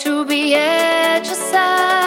to be at your side.